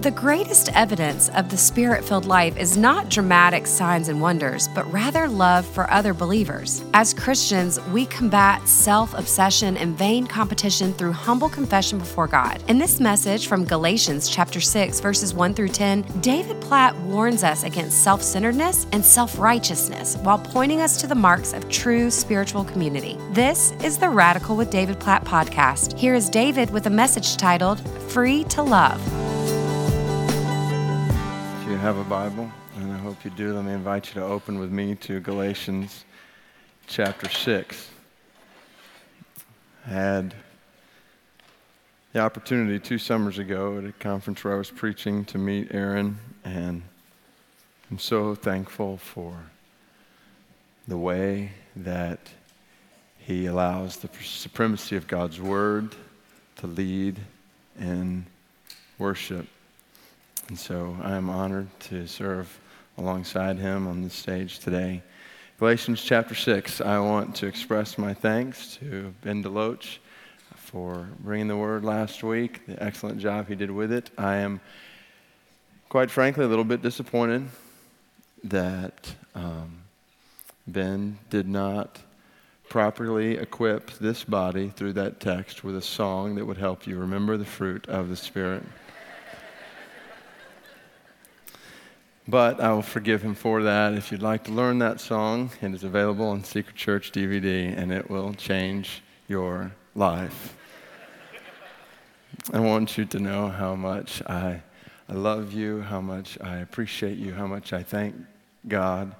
The greatest evidence of the spirit filled life is not dramatic signs and wonders, but rather love for other believers. As Christians, we combat self obsession and vain competition through humble confession before God. In this message from Galatians chapter 6, verses 1 through 10, David Platt warns us against self centeredness and self righteousness while pointing us to the marks of true spiritual community. This is the Radical with David Platt podcast. Here is David with a message titled Free to Love have a Bible, and I hope you do, let me invite you to open with me to Galatians chapter 6. I had the opportunity two summers ago at a conference where I was preaching to meet Aaron, and I'm so thankful for the way that he allows the supremacy of God's Word to lead in worship. And so I am honored to serve alongside him on the stage today. Galatians chapter 6, I want to express my thanks to Ben DeLoach for bringing the word last week, the excellent job he did with it. I am, quite frankly, a little bit disappointed that um, Ben did not properly equip this body through that text with a song that would help you remember the fruit of the Spirit. But I will forgive him for that. If you'd like to learn that song, it is available on Secret Church DVD and it will change your life. I want you to know how much I, I love you, how much I appreciate you, how much I thank God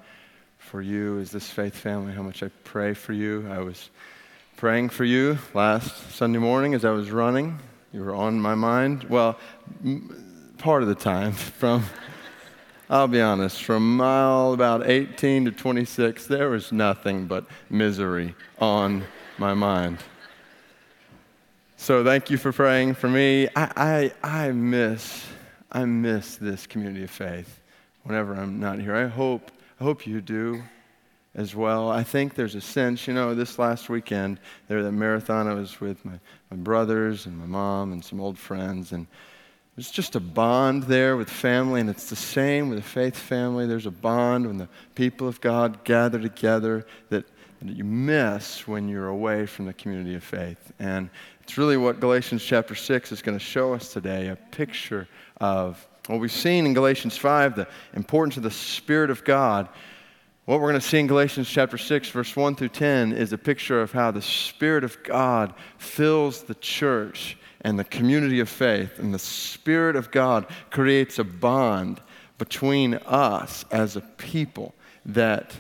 for you as this faith family, how much I pray for you. I was praying for you last Sunday morning as I was running. You were on my mind. Well, part of the time from I'll be honest, from mile about 18 to 26, there was nothing but misery on my mind. So thank you for praying for me. I, I, I miss, I miss this community of faith whenever I'm not here. I hope, I hope you do as well. I think there's a sense, you know, this last weekend, there at the marathon, I was with my, my brothers and my mom and some old friends, and there's just a bond there with family, and it's the same with a faith family. There's a bond when the people of God gather together that, that you miss when you're away from the community of faith. And it's really what Galatians chapter 6 is going to show us today a picture of what we've seen in Galatians 5, the importance of the Spirit of God. What we're going to see in Galatians chapter 6, verse 1 through 10, is a picture of how the Spirit of God fills the church and the community of faith and the Spirit of God creates a bond between us as a people that,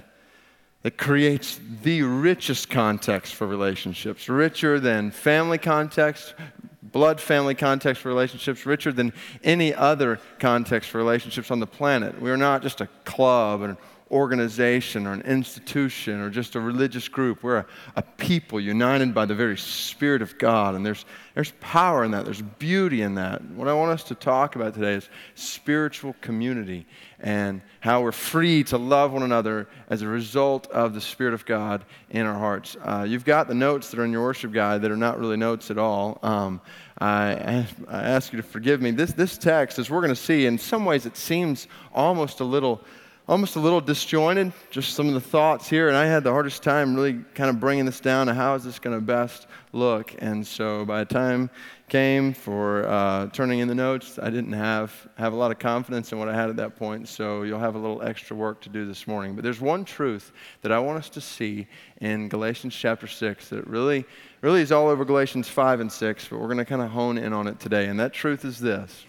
that creates the richest context for relationships, richer than family context, blood family context for relationships, richer than any other context for relationships on the planet. We are not just a club and organization or an institution or just a religious group. We're a, a, people united by the very Spirit of God. And there's, there's power in that, there's beauty in that. What I want us to talk about today is spiritual community and how we're free to love one another as a result of the Spirit of God in our hearts. Uh, you've got the notes that are in your worship guide that are not really notes at all. Um, I, I ask you to forgive me. This, this text, as we're going to see, in some ways it seems almost a little almost a little disjointed, just some of the thoughts here. And I had the hardest time really kind of bringing this down to how is this going to best look. And so by the time came for uh, turning in the notes, I didn't have, have a lot of confidence in what I had at that point. So you'll have a little extra work to do this morning. But there's one truth that I want us to see in Galatians chapter 6 that really, really is all over Galatians 5 and 6, but we're going to kind of hone in on it today. And that truth is this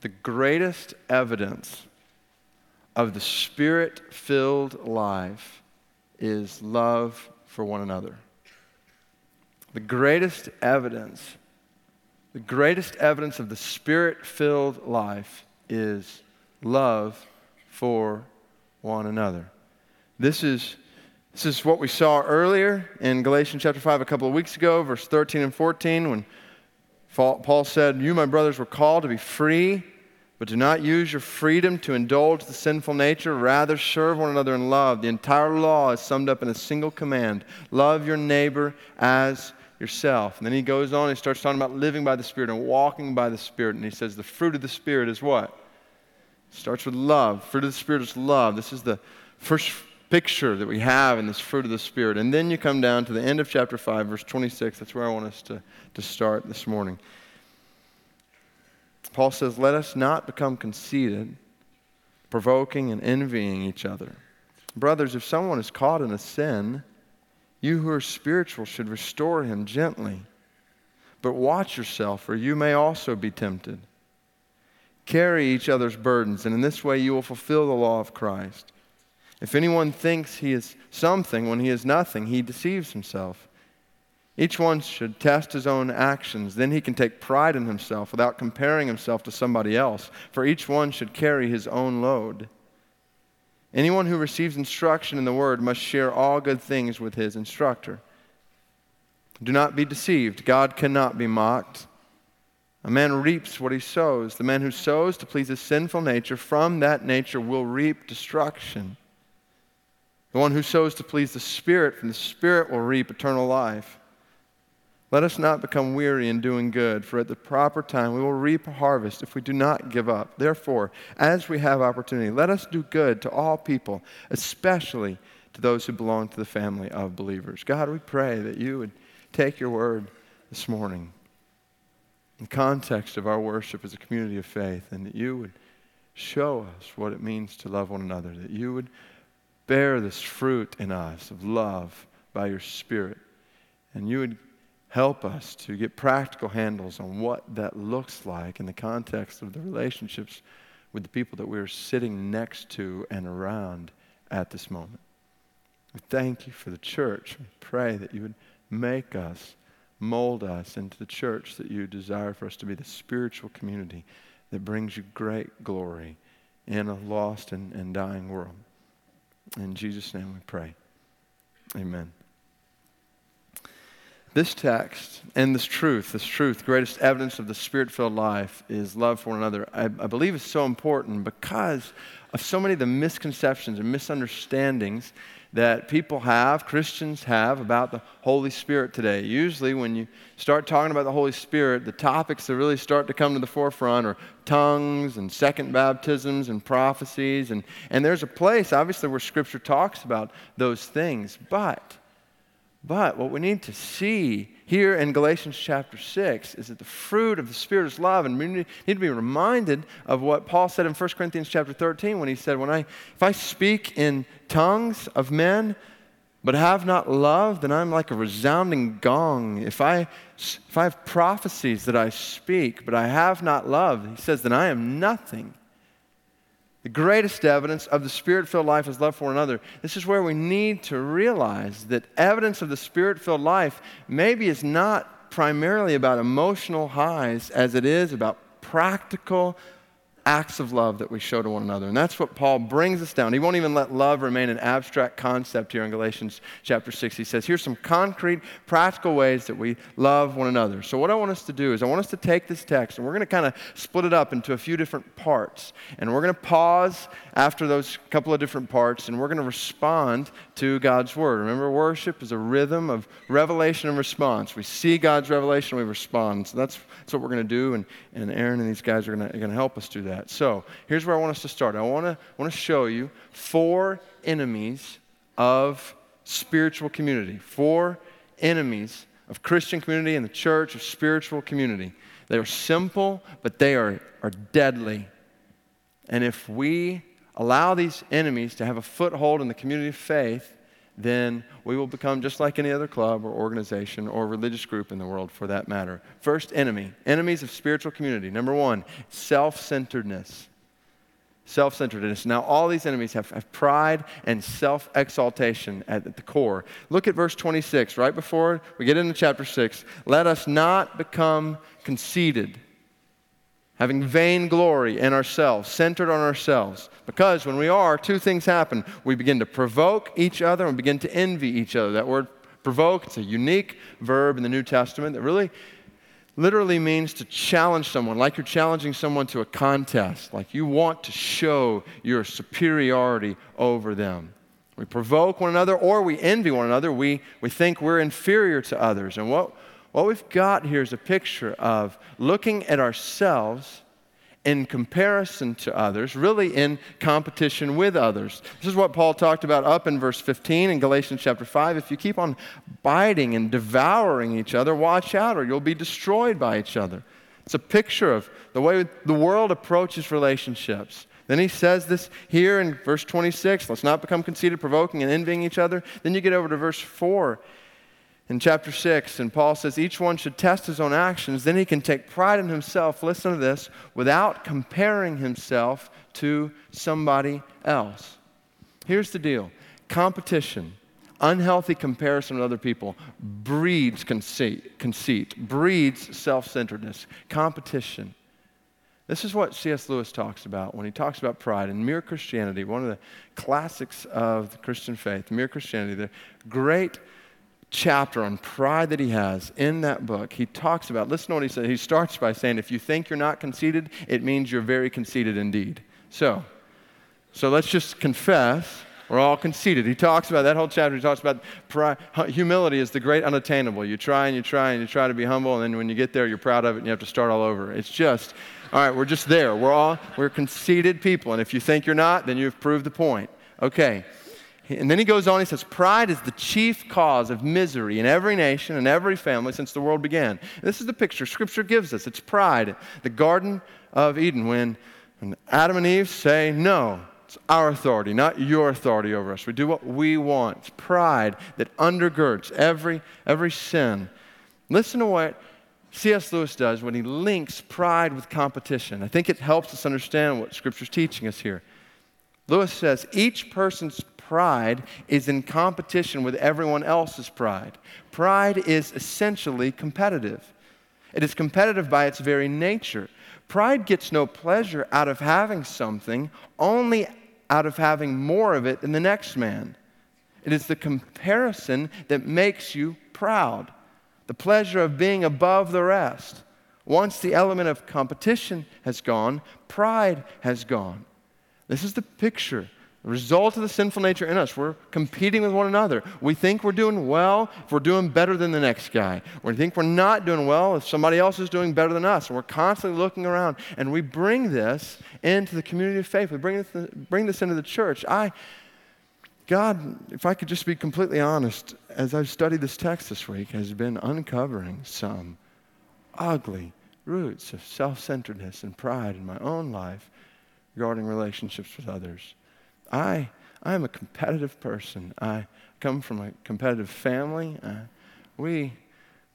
the greatest evidence of the spirit filled life is love for one another. The greatest evidence, the greatest evidence of the spirit filled life is love for one another. This is, this is what we saw earlier in Galatians chapter 5 a couple of weeks ago, verse 13 and 14, when Paul said, You, my brothers, were called to be free but do not use your freedom to indulge the sinful nature. Rather, serve one another in love. The entire law is summed up in a single command love your neighbor as yourself. And then he goes on, he starts talking about living by the Spirit and walking by the Spirit. And he says the fruit of the Spirit is what? It starts with love. Fruit of the Spirit is love. This is the first picture that we have in this fruit of the Spirit. And then you come down to the end of chapter 5, verse 26. That's where I want us to, to start this morning. Paul says, Let us not become conceited, provoking and envying each other. Brothers, if someone is caught in a sin, you who are spiritual should restore him gently. But watch yourself, or you may also be tempted. Carry each other's burdens, and in this way you will fulfill the law of Christ. If anyone thinks he is something when he is nothing, he deceives himself. Each one should test his own actions. Then he can take pride in himself without comparing himself to somebody else, for each one should carry his own load. Anyone who receives instruction in the word must share all good things with his instructor. Do not be deceived. God cannot be mocked. A man reaps what he sows. The man who sows to please his sinful nature from that nature will reap destruction. The one who sows to please the Spirit from the Spirit will reap eternal life. Let us not become weary in doing good, for at the proper time we will reap a harvest if we do not give up. Therefore, as we have opportunity, let us do good to all people, especially to those who belong to the family of believers. God, we pray that you would take your word this morning in the context of our worship as a community of faith, and that you would show us what it means to love one another, that you would bear this fruit in us of love by your Spirit, and you would help us to get practical handles on what that looks like in the context of the relationships with the people that we're sitting next to and around at this moment. We thank you for the church. We pray that you would make us, mold us into the church that you desire for us to be the spiritual community that brings you great glory in a lost and, and dying world. In Jesus' name we pray. Amen. This text and this truth, this truth, greatest evidence of the spirit filled life is love for one another. I, I believe is so important because of so many of the misconceptions and misunderstandings that people have, Christians have, about the Holy Spirit today. Usually, when you start talking about the Holy Spirit, the topics that really start to come to the forefront are tongues and second baptisms and prophecies. And, and there's a place, obviously, where Scripture talks about those things. But but what we need to see here in Galatians chapter 6 is that the fruit of the Spirit is love. And we need to be reminded of what Paul said in 1 Corinthians chapter 13 when he said, when I, If I speak in tongues of men, but have not love, then I'm like a resounding gong. If I, if I have prophecies that I speak, but I have not love, he says, then I am nothing. The greatest evidence of the spirit filled life is love for one another. This is where we need to realize that evidence of the spirit filled life maybe is not primarily about emotional highs as it is about practical acts of love that we show to one another. And that's what Paul brings us down. He won't even let love remain an abstract concept here in Galatians chapter 6. He says, here's some concrete, practical ways that we love one another. So, what I want us to do is, I want us to take this text and we're going to kind of split it up into a few different parts. And we're going to pause after those couple of different parts and we're going to respond to God's word. Remember, worship is a rhythm of revelation and response. We see God's revelation, we respond. So, that's, that's what we're going to do. And, and Aaron and these guys are going to help us do that that. So here's where I want us to start. I want to, want to show you four enemies of spiritual community, four enemies of Christian community and the church of spiritual community. They are simple, but they are, are deadly. And if we allow these enemies to have a foothold in the community of faith, then we will become just like any other club or organization or religious group in the world for that matter. First enemy, enemies of spiritual community. Number one, self centeredness. Self centeredness. Now, all these enemies have, have pride and self exaltation at, at the core. Look at verse 26, right before we get into chapter 6. Let us not become conceited having vain glory in ourselves, centered on ourselves. Because when we are, two things happen. We begin to provoke each other and begin to envy each other. That word provoke, it's a unique verb in the New Testament that really literally means to challenge someone, like you're challenging someone to a contest, like you want to show your superiority over them. We provoke one another or we envy one another. We, we think we're inferior to others. And what, What we've got here is a picture of looking at ourselves in comparison to others, really in competition with others. This is what Paul talked about up in verse 15 in Galatians chapter 5. If you keep on biting and devouring each other, watch out or you'll be destroyed by each other. It's a picture of the way the world approaches relationships. Then he says this here in verse 26 let's not become conceited, provoking, and envying each other. Then you get over to verse 4 in chapter 6, and Paul says each one should test his own actions. Then he can take pride in himself, listen to this, without comparing himself to somebody else. Here's the deal competition, unhealthy comparison with other people, breeds conceit, conceit breeds self centeredness. Competition. This is what C.S. Lewis talks about when he talks about pride in Mere Christianity, one of the classics of the Christian faith, Mere Christianity, the great chapter on pride that he has in that book, he talks about, listen to what he says. He starts by saying, if you think you're not conceited, it means you're very conceited indeed. So, so let's just confess we're all conceited. He talks about that whole chapter. He talks about pride. humility is the great unattainable. You try and you try and you try to be humble, and then when you get there, you're proud of it and you have to start all over. It's just, all right, we're just there. We're all, we're conceited people. And if you think you're not, then you've proved the point. Okay. And then he goes on, he says, Pride is the chief cause of misery in every nation and every family since the world began. And this is the picture Scripture gives us. It's pride. The Garden of Eden, when, when Adam and Eve say, No, it's our authority, not your authority over us. We do what we want. It's pride that undergirds every, every sin. Listen to what C.S. Lewis does when he links pride with competition. I think it helps us understand what Scripture's teaching us here. Lewis says each person's pride is in competition with everyone else's pride. Pride is essentially competitive. It is competitive by its very nature. Pride gets no pleasure out of having something, only out of having more of it than the next man. It is the comparison that makes you proud, the pleasure of being above the rest. Once the element of competition has gone, pride has gone. This is the picture result of the sinful nature in us, we're competing with one another. We think we're doing well if we're doing better than the next guy. We think we're not doing well if somebody else is doing better than us. And we're constantly looking around. And we bring this into the community of faith. We bring this, bring this into the church. I, God, if I could just be completely honest, as I've studied this text this week, has been uncovering some ugly roots of self centeredness and pride in my own life regarding relationships with others. I, I am a competitive person. I come from a competitive family. Uh, we,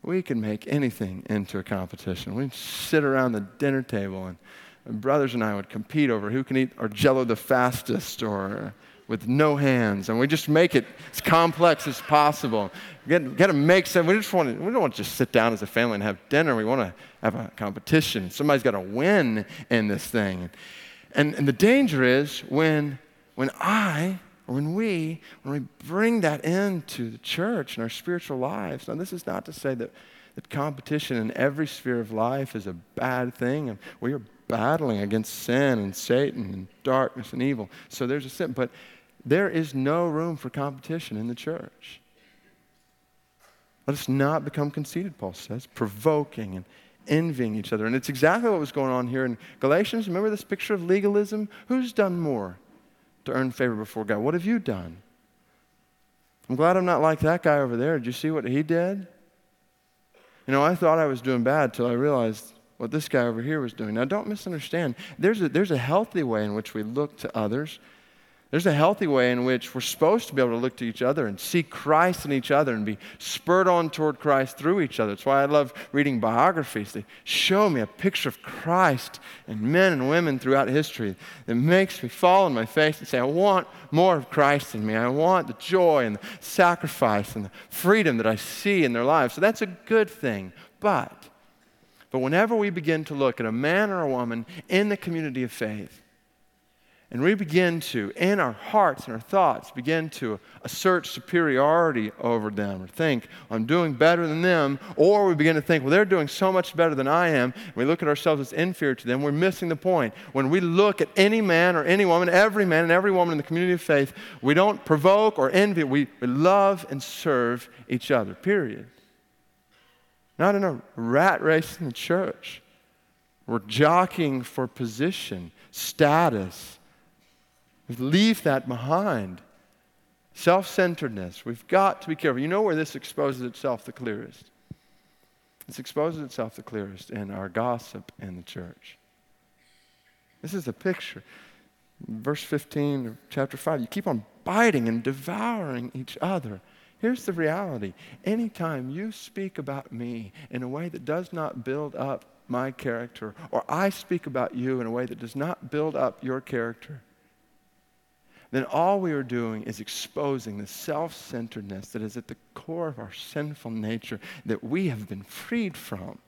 we can make anything into a competition. We'd sit around the dinner table and, and brothers and I would compete over who can eat our jello the fastest or with no hands. And we just make it as complex as possible. Get, get to make some, we just want to, we don't want to just sit down as a family and have dinner. We want to have a competition. Somebody's got to win in this thing. And, and the danger is when when I, or when we, when we bring that into the church and our spiritual lives, now this is not to say that, that competition in every sphere of life is a bad thing. And we are battling against sin and Satan and darkness and evil. So there's a sin, but there is no room for competition in the church. Let us not become conceited, Paul says, provoking and envying each other. And it's exactly what was going on here in Galatians. Remember this picture of legalism? Who's done more? To earn favor before God. What have you done? I'm glad I'm not like that guy over there. Did you see what he did? You know, I thought I was doing bad till I realized what this guy over here was doing. Now, don't misunderstand. There's a, there's a healthy way in which we look to others there's a healthy way in which we're supposed to be able to look to each other and see Christ in each other and be spurred on toward Christ through each other. That's why I love reading biographies. They show me a picture of Christ and men and women throughout history that makes me fall on my face and say, I want more of Christ in me. I want the joy and the sacrifice and the freedom that I see in their lives. So that's a good thing. But, but whenever we begin to look at a man or a woman in the community of faith, and we begin to, in our hearts and our thoughts, begin to assert superiority over them or think, I'm doing better than them. Or we begin to think, well, they're doing so much better than I am. And We look at ourselves as inferior to them. We're missing the point. When we look at any man or any woman, every man and every woman in the community of faith, we don't provoke or envy. We, we love and serve each other, period. not in a rat race in the church. We're jockeying for position, status. Leave that behind. Self centeredness. We've got to be careful. You know where this exposes itself the clearest? It exposes itself the clearest in our gossip in the church. This is a picture. Verse 15 of chapter 5, you keep on biting and devouring each other. Here's the reality anytime you speak about me in a way that does not build up my character, or I speak about you in a way that does not build up your character, then all we are doing is exposing the self centeredness that is at the core of our sinful nature that we have been freed from.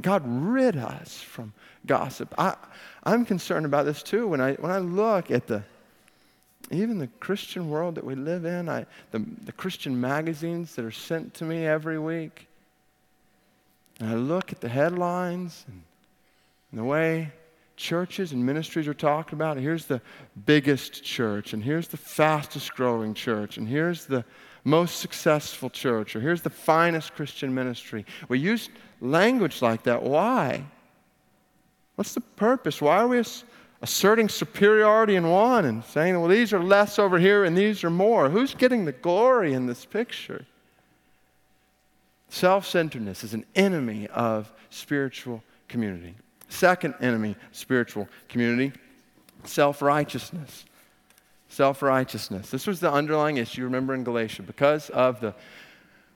God rid us from gossip. I, I'm concerned about this too. When I, when I look at the, even the Christian world that we live in, I, the, the Christian magazines that are sent to me every week, and I look at the headlines and, and the way churches and ministries are talking about. Here's the biggest church, and here's the fastest growing church, and here's the most successful church, or here's the finest Christian ministry. We use language like that. Why? What's the purpose? Why are we asserting superiority in one and saying, well, these are less over here and these are more? Who's getting the glory in this picture? Self centeredness is an enemy of spiritual community. Second enemy, spiritual community, self righteousness. Self righteousness. This was the underlying issue, remember, in Galatia. Because of the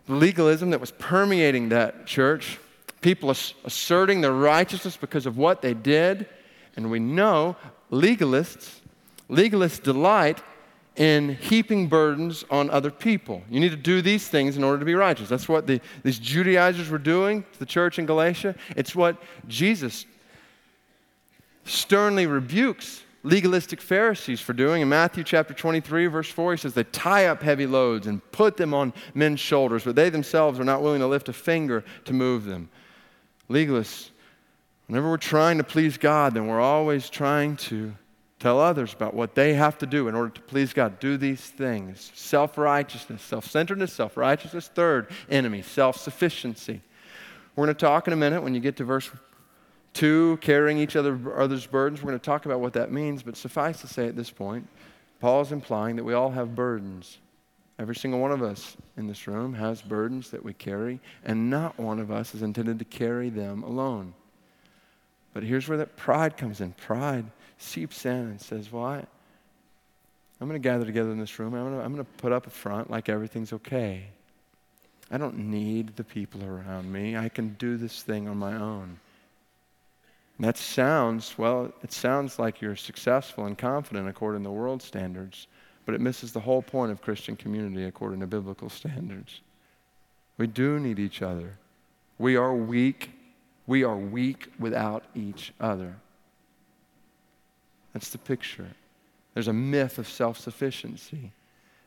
legalism that was permeating that church, people asserting their righteousness because of what they did. And we know legalists, legalists delight in heaping burdens on other people. You need to do these things in order to be righteous. That's what the, these Judaizers were doing to the church in Galatia. It's what Jesus sternly rebukes legalistic Pharisees for doing. In Matthew chapter 23, verse 4, he says, They tie up heavy loads and put them on men's shoulders, but they themselves are not willing to lift a finger to move them. Legalists, whenever we're trying to please God, then we're always trying to tell others about what they have to do in order to please God. Do these things self righteousness, self centeredness, self righteousness. Third enemy, self sufficiency. We're going to talk in a minute when you get to verse Two, carrying each other, other's burdens. We're going to talk about what that means, but suffice to say at this point, Paul is implying that we all have burdens. Every single one of us in this room has burdens that we carry, and not one of us is intended to carry them alone. But here's where that pride comes in. Pride seeps in and says, Well, I, am going to gather together in this room. I'm going to put up a front like everything's okay. I don't need the people around me. I can do this thing on my own. And that sounds, well, it sounds like you're successful and confident according to world standards, but it misses the whole point of Christian community according to biblical standards. We do need each other. We are weak. We are weak without each other. That's the picture. There's a myth of self sufficiency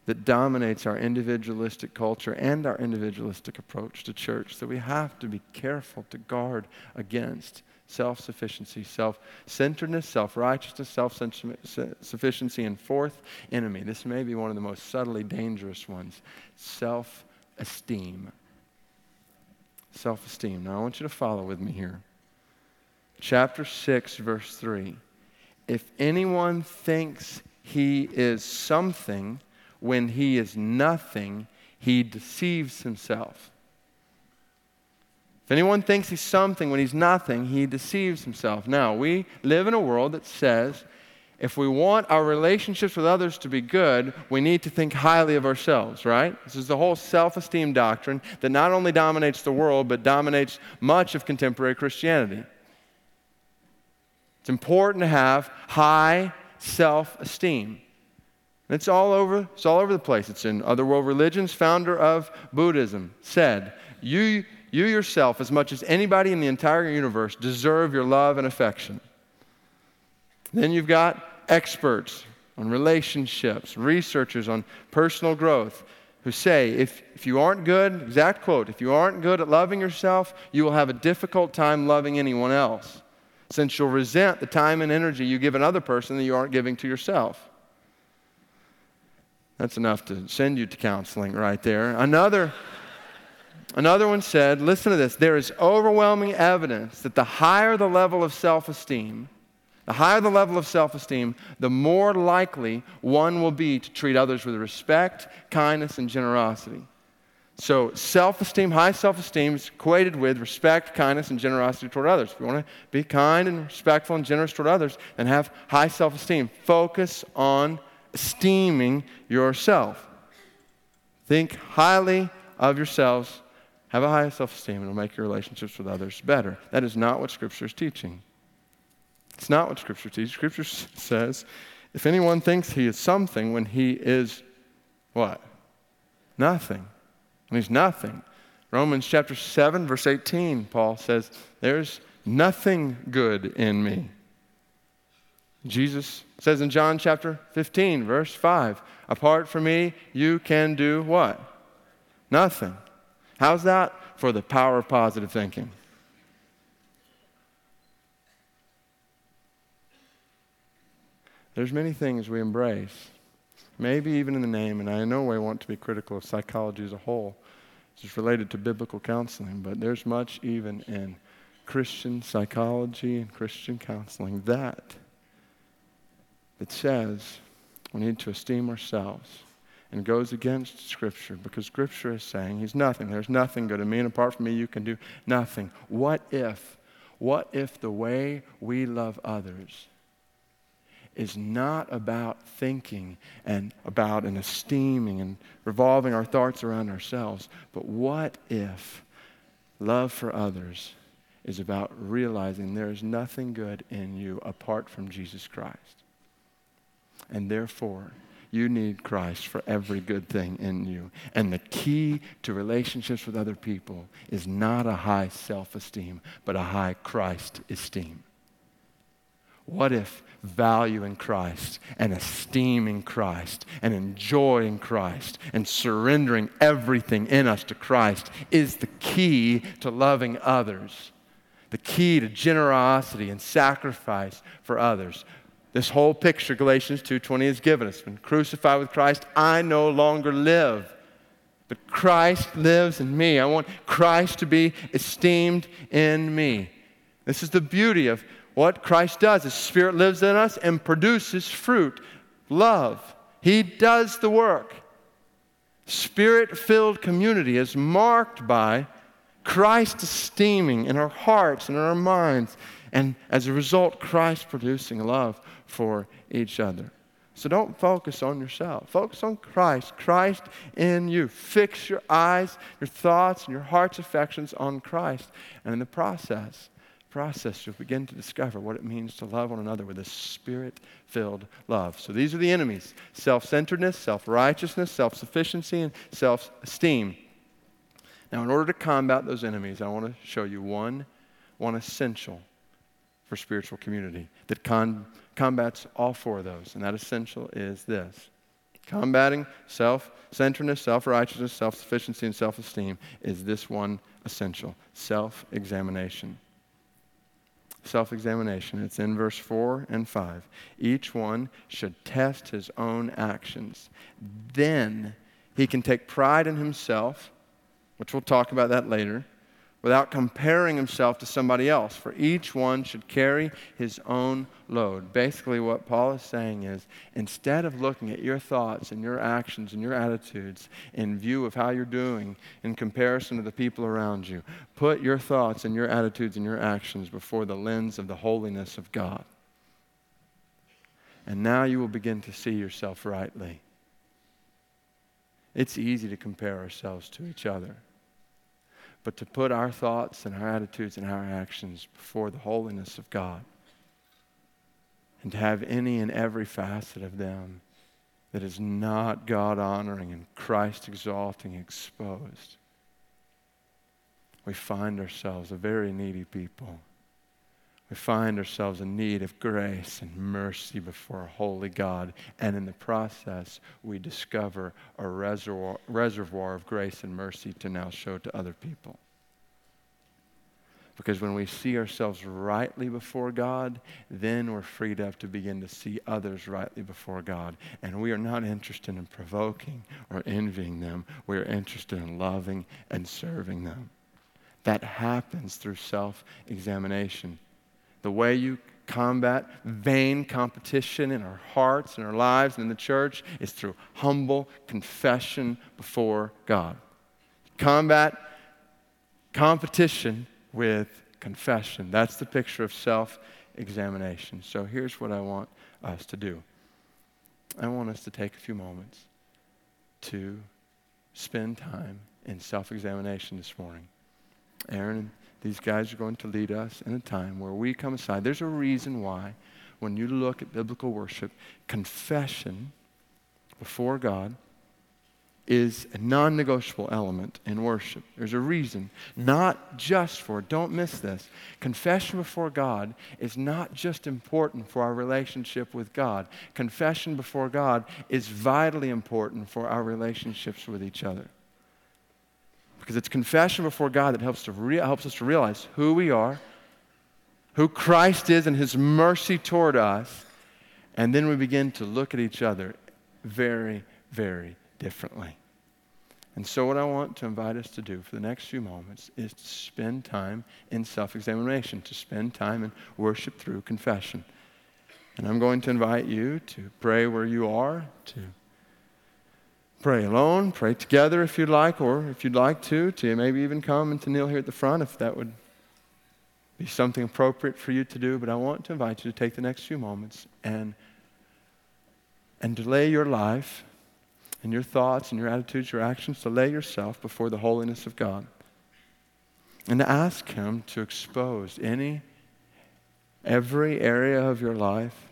that dominates our individualistic culture and our individualistic approach to church that we have to be careful to guard against self sufficiency, self centeredness, self righteousness, self sufficiency, and fourth enemy. This may be one of the most subtly dangerous ones self esteem. Self esteem. Now, I want you to follow with me here. Chapter 6, verse 3. If anyone thinks he is something when he is nothing, he deceives himself. If anyone thinks he's something when he's nothing, he deceives himself. Now, we live in a world that says if we want our relationships with others to be good, we need to think highly of ourselves, right? This is the whole self esteem doctrine that not only dominates the world, but dominates much of contemporary Christianity. It's important to have high self esteem. It's all over, it's all over the place. It's in other world religions. Founder of Buddhism said, You you yourself, as much as anybody in the entire universe, deserve your love and affection. Then you've got experts on relationships, researchers on personal growth, who say if, if you aren't good, exact quote, if you aren't good at loving yourself, you will have a difficult time loving anyone else, since you'll resent the time and energy you give another person that you aren't giving to yourself. That's enough to send you to counseling right there. Another Another one said, listen to this, there is overwhelming evidence that the higher the level of self esteem, the higher the level of self esteem, the more likely one will be to treat others with respect, kindness, and generosity. So, self esteem, high self esteem is equated with respect, kindness, and generosity toward others. If you want to be kind and respectful and generous toward others, then have high self esteem. Focus on esteeming yourself. Think highly of yourselves. Have a high self esteem, it'll make your relationships with others better. That is not what Scripture is teaching. It's not what Scripture teaches. Scripture says, if anyone thinks he is something when he is what? Nothing. When he's nothing. Romans chapter 7, verse 18, Paul says, There's nothing good in me. Jesus says in John chapter 15, verse 5, Apart from me, you can do what? Nothing. How's that? For the power of positive thinking. There's many things we embrace, maybe even in the name, and I in no way want to be critical of psychology as a whole. It's related to biblical counseling, but there's much even in Christian psychology and Christian counseling that that says we need to esteem ourselves and goes against Scripture because Scripture is saying He's nothing. There's nothing good in me, and apart from me, you can do nothing. What if, what if the way we love others is not about thinking and about and esteeming and revolving our thoughts around ourselves, but what if love for others is about realizing there is nothing good in you apart from Jesus Christ? And therefore, you need Christ for every good thing in you. And the key to relationships with other people is not a high self esteem, but a high Christ esteem. What if valuing in Christ and esteeming Christ and enjoying Christ and surrendering everything in us to Christ is the key to loving others, the key to generosity and sacrifice for others. This whole picture Galatians 2:20 has given us. When crucified with Christ, I no longer live, but Christ lives in me. I want Christ to be esteemed in me. This is the beauty of what Christ does. His Spirit lives in us and produces fruit, love. He does the work. Spirit filled community is marked by Christ esteeming in our hearts and in our minds, and as a result, Christ producing love for each other. So don't focus on yourself. Focus on Christ, Christ in you. Fix your eyes, your thoughts, and your heart's affections on Christ. And in the process, process, you'll begin to discover what it means to love one another with a spirit filled love. So these are the enemies self centeredness, self righteousness, self sufficiency, and self esteem. Now, in order to combat those enemies, I want to show you one, one essential for spiritual community that con- combats all four of those. And that essential is this combating self centeredness, self righteousness, self sufficiency, and self esteem is this one essential self examination self examination. It's in verse 4 and 5. Each one should test his own actions. Then he can take pride in himself, which we'll talk about that later, without comparing himself to somebody else, for each one should carry his own load. Basically, what Paul is saying is instead of looking at your thoughts and your actions and your attitudes in view of how you're doing in comparison to the people around you, put your thoughts and your attitudes and your actions before the lens of the holiness of God. And now you will begin to see yourself rightly. It's easy to compare ourselves to each other but to put our thoughts and our attitudes and our actions before the holiness of God. And to have any and every facet of them that is not God honoring and Christ exalting exposed. We find ourselves a very needy people. We find ourselves in need of grace and mercy before a holy God. And in the process, we discover a reservoir, reservoir of grace and mercy to now show to other people. Because when we see ourselves rightly before God, then we're freed up to begin to see others rightly before God. And we are not interested in provoking or envying them. We are interested in loving and serving them. That happens through self examination. The way you combat vain competition in our hearts and our lives and in the church is through humble confession before God. Combat competition with confession. That's the picture of self examination. So here's what I want us to do I want us to take a few moments to spend time in self examination this morning. Aaron these guys are going to lead us in a time where we come aside. There's a reason why, when you look at biblical worship, confession before God is a non negotiable element in worship. There's a reason, not just for, don't miss this. Confession before God is not just important for our relationship with God, confession before God is vitally important for our relationships with each other. Because it's confession before God that helps, to re- helps us to realize who we are, who Christ is, and his mercy toward us. And then we begin to look at each other very, very differently. And so, what I want to invite us to do for the next few moments is to spend time in self examination, to spend time in worship through confession. And I'm going to invite you to pray where you are, to pray alone, pray together if you'd like, or if you'd like to, to maybe even come and to kneel here at the front if that would be something appropriate for you to do. But I want to invite you to take the next few moments and, and to lay your life and your thoughts and your attitudes, your actions, to lay yourself before the holiness of God. And to ask Him to expose any, every area of your life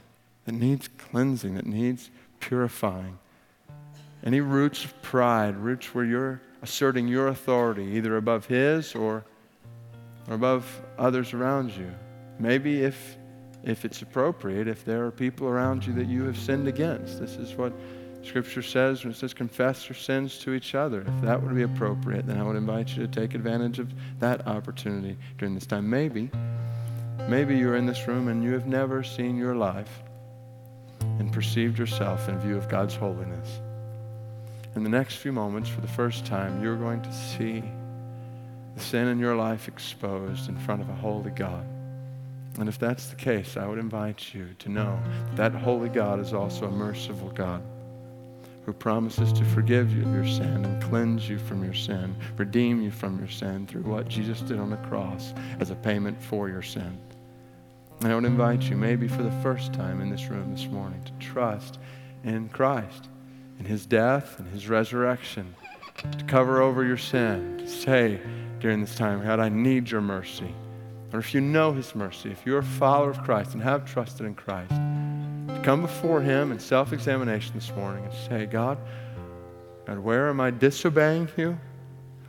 that needs cleansing, that needs purifying. Any roots of pride, roots where you're asserting your authority, either above His or, or above others around you. Maybe if, if it's appropriate, if there are people around you that you have sinned against. This is what Scripture says when it says confess your sins to each other. If that would be appropriate, then I would invite you to take advantage of that opportunity during this time. Maybe, maybe you're in this room and you have never seen your life and perceived yourself in view of God's holiness. In the next few moments, for the first time, you're going to see the sin in your life exposed in front of a holy God. And if that's the case, I would invite you to know that, that holy God is also a merciful God who promises to forgive you of your sin and cleanse you from your sin, redeem you from your sin through what Jesus did on the cross as a payment for your sin. And I would invite you, maybe for the first time in this room this morning, to trust in Christ, in his death and his resurrection, to cover over your sin, to say during this time, God, I need your mercy. Or if you know his mercy, if you're a follower of Christ and have trusted in Christ, to come before Him in self examination this morning and say, God, God, where am I disobeying you?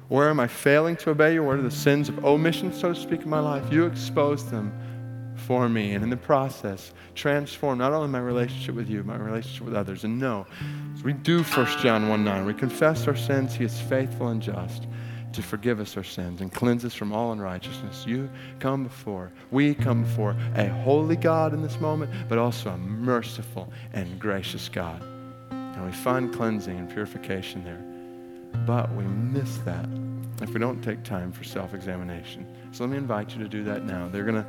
Where am I failing to obey you? What are the sins of omission, so to speak, in my life? You expose them for me. And in the process, transform not only my relationship with you, my relationship with others. And no, as we do 1 John 1 9, we confess our sins, He is faithful and just to forgive us our sins and cleanse us from all unrighteousness. You come before, we come before a holy God in this moment, but also a merciful and gracious God. And we find cleansing and purification there. But we miss that if we don't take time for self examination. So let me invite you to do that now. They're going to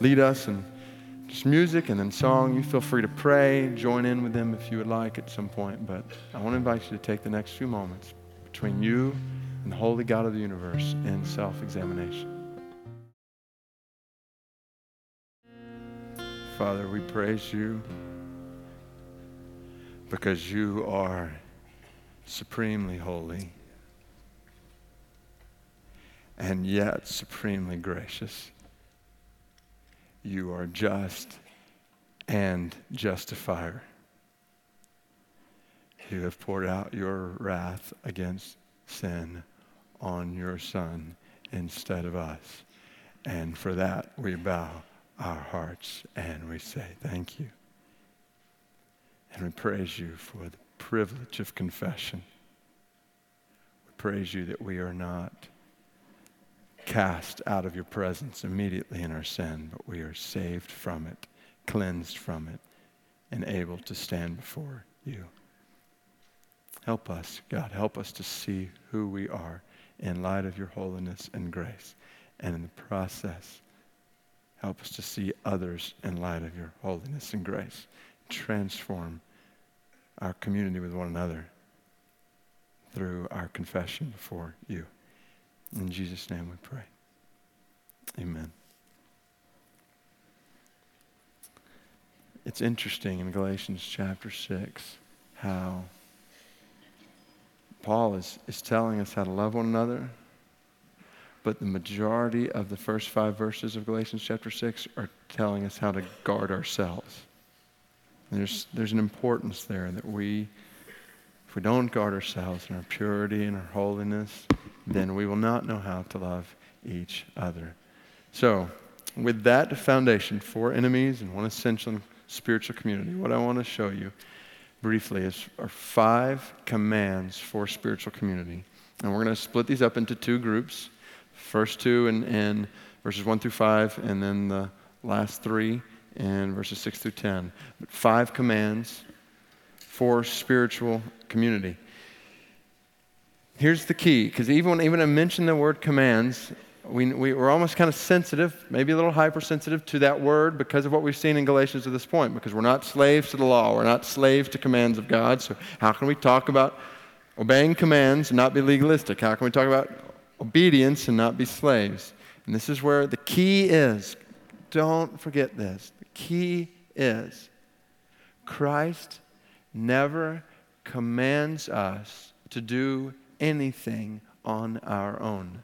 lead us in just music and then song. You feel free to pray, join in with them if you would like at some point. But I want to invite you to take the next few moments between you and the holy God of the universe in self examination. Father, we praise you because you are supremely holy and yet supremely gracious. You are just and justifier. You have poured out your wrath against sin on your Son instead of us. And for that, we bow our hearts and we say, Thank you. And we praise you for the privilege of confession. We praise you that we are not cast out of your presence immediately in our sin, but we are saved from it, cleansed from it, and able to stand before you. Help us, God, help us to see who we are in light of your holiness and grace. And in the process, help us to see others in light of your holiness and grace. Transform our community with one another through our confession before you. In Jesus' name we pray. Amen. It's interesting in Galatians chapter 6 how Paul is, is telling us how to love one another, but the majority of the first five verses of Galatians chapter 6 are telling us how to guard ourselves. There's, there's an importance there that we, if we don't guard ourselves in our purity and our holiness, then we will not know how to love each other. So, with that foundation, four enemies and one essential spiritual community, what I want to show you briefly is are five commands for spiritual community. And we're going to split these up into two groups. First two in, verses 1 through 5, and then the last three in verses 6 through 10. But five commands for spiritual community. Here's the key, because even when even I mention the word commands, we, we, are almost kind of sensitive, maybe a little hypersensitive to that word because of what we've seen in Galatians at this point, because we're not slaves to the law. We're not slaves to commands of God. So, how can we talk about obeying commands and not be legalistic? How can we talk about obedience and not be slaves? And this is where the key is. Don't forget this. The key is Christ never commands us to do anything on our own.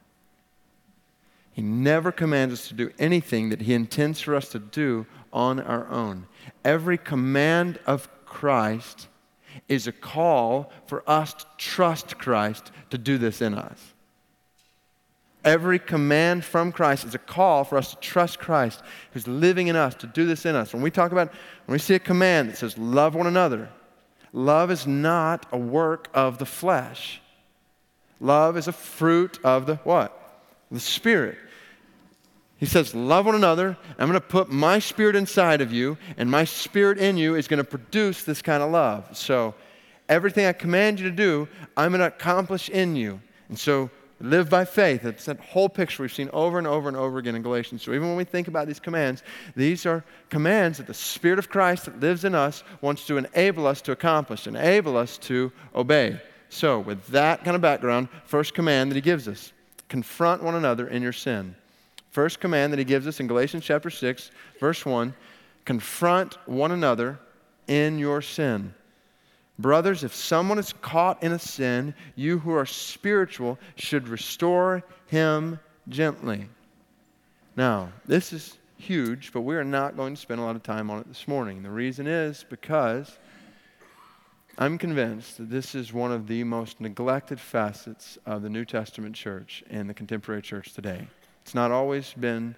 He never commands us to do anything that He intends for us to do on our own. Every command of Christ is a call for us to trust Christ to do this in us. Every command from Christ is a call for us to trust Christ who's living in us to do this in us. When we talk about, when we see a command that says, love one another, love is not a work of the flesh. Love is a fruit of the what? The Spirit. He says, Love one another. I'm going to put my spirit inside of you, and my spirit in you is going to produce this kind of love. So, everything I command you to do, I'm going to accomplish in you. And so, live by faith. It's that whole picture we've seen over and over and over again in Galatians. So, even when we think about these commands, these are commands that the Spirit of Christ that lives in us wants to enable us to accomplish, enable us to obey. So, with that kind of background, first command that he gives us confront one another in your sin. First command that he gives us in Galatians chapter 6, verse 1 confront one another in your sin. Brothers, if someone is caught in a sin, you who are spiritual should restore him gently. Now, this is huge, but we are not going to spend a lot of time on it this morning. The reason is because I'm convinced that this is one of the most neglected facets of the New Testament church and the contemporary church today. It's not always been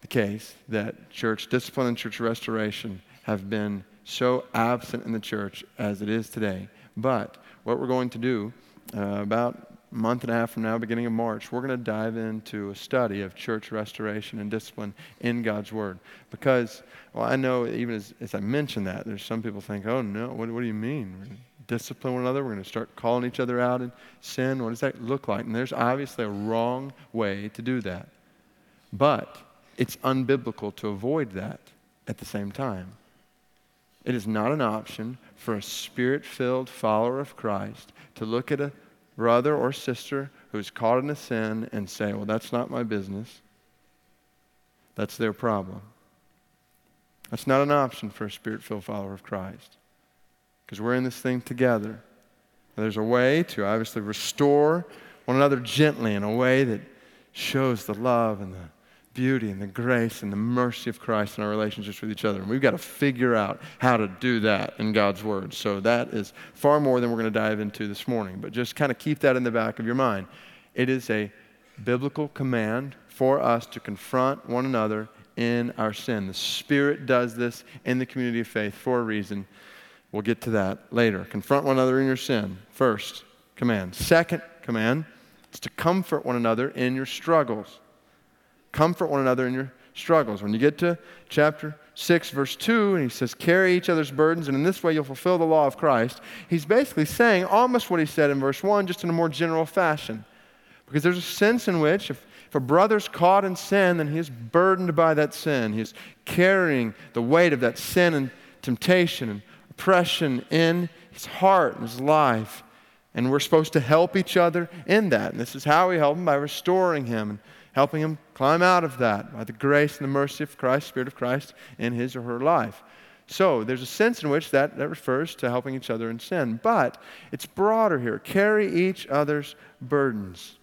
the case that church discipline and church restoration have been so absent in the church as it is today. But what we're going to do uh, about month and a half from now, beginning of March, we're going to dive into a study of church restoration and discipline in God's Word. Because, well, I know even as, as I mention that, there's some people think, oh no, what, what do you mean? discipline one another. We're going to start calling each other out in sin. What does that look like? And there's obviously a wrong way to do that. But it's unbiblical to avoid that at the same time. It is not an option for a spirit filled follower of Christ to look at a brother or sister who's caught in a sin and say, Well, that's not my business. That's their problem. That's not an option for a spirit filled follower of Christ because we're in this thing together. there's a way to obviously restore one another gently in a way that shows the love and the beauty and the grace and the mercy of Christ in our relationships with each other. And we've got to figure out how to do that in God's Word. So that is far more than we're going to dive into this morning. But just kind of keep that in the back of your mind. It is a biblical command for us to confront one another in our sin. The Spirit does this in the community of faith for a reason. We'll get to that later. Confront one another in your sin. First command. Second command is to comfort one another in your struggles. Comfort one another in your struggles. When you get to chapter 6, verse 2, and he says, Carry each other's burdens, and in this way you'll fulfill the law of Christ, he's basically saying almost what he said in verse 1, just in a more general fashion. Because there's a sense in which if, if a brother's caught in sin, then he is burdened by that sin. He is carrying the weight of that sin and temptation and oppression in his heart and his life. And we're supposed to help each other in that. And this is how we help him by restoring him helping him climb out of that by the grace and the mercy of Christ, Spirit of Christ, in his or her life. So there's a sense in which that, that refers to helping each other in sin. But it's broader here. Carry each other's burdens.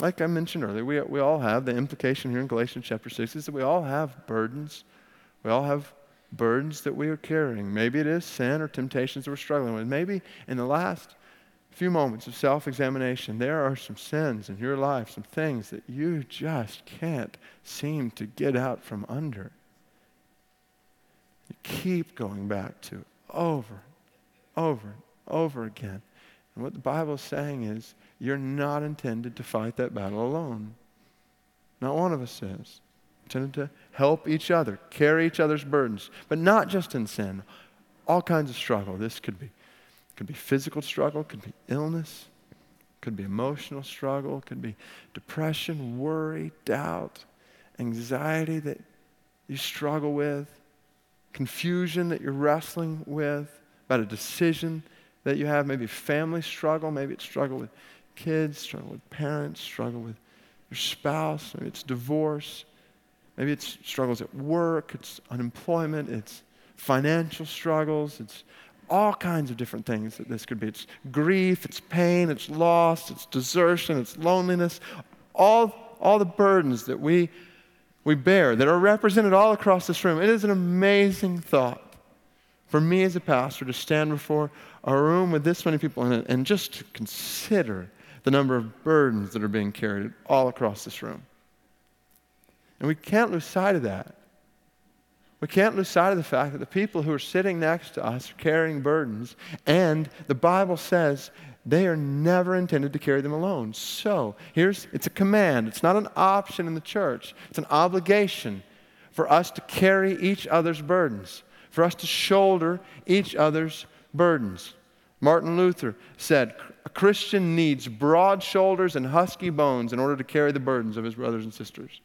Like I mentioned earlier, we, we all have the implication here in Galatians chapter 6 is that we all have burdens. We all have burdens that we are carrying. Maybe it is sin or temptations that we're struggling with. Maybe in the last few moments of self examination, there are some sins in your life, some things that you just can't seem to get out from under. You keep going back to it over, over, over again. And what the Bible is saying is, you're not intended to fight that battle alone. Not one of us is. Intended to help each other, carry each other's burdens, but not just in sin. All kinds of struggle. This could be could be physical struggle, could be illness, could be emotional struggle, could be depression, worry, doubt, anxiety that you struggle with, confusion that you're wrestling with about a decision that you have, maybe family struggle, maybe it's struggle with kids, struggle with parents, struggle with your spouse, maybe it's divorce, maybe it's struggles at work, it's unemployment, it's financial struggles, it's all kinds of different things that this could be. It's grief, it's pain, it's loss, it's desertion, it's loneliness, all, all the burdens that we, we bear that are represented all across this room. It is an amazing thought for me as a pastor to stand before a room with this many people in it and just to consider the number of burdens that are being carried all across this room. And we can't lose sight of that. We can't lose sight of the fact that the people who are sitting next to us are carrying burdens, and the Bible says they are never intended to carry them alone. So, here's it's a command. It's not an option in the church. It's an obligation for us to carry each other's burdens, for us to shoulder each other's burdens. Martin Luther said, a Christian needs broad shoulders and husky bones in order to carry the burdens of his brothers and sisters.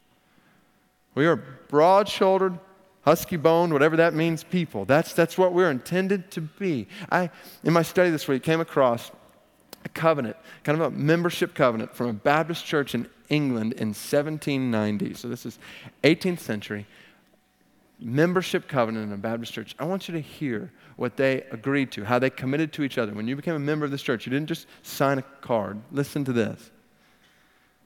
We are broad shouldered, husky boned, whatever that means, people. That's, that's what we're intended to be. I, in my study this week, came across a covenant, kind of a membership covenant from a Baptist church in England in 1790. So this is 18th century. Membership covenant in a Baptist church. I want you to hear what they agreed to, how they committed to each other. When you became a member of this church, you didn't just sign a card. Listen to this.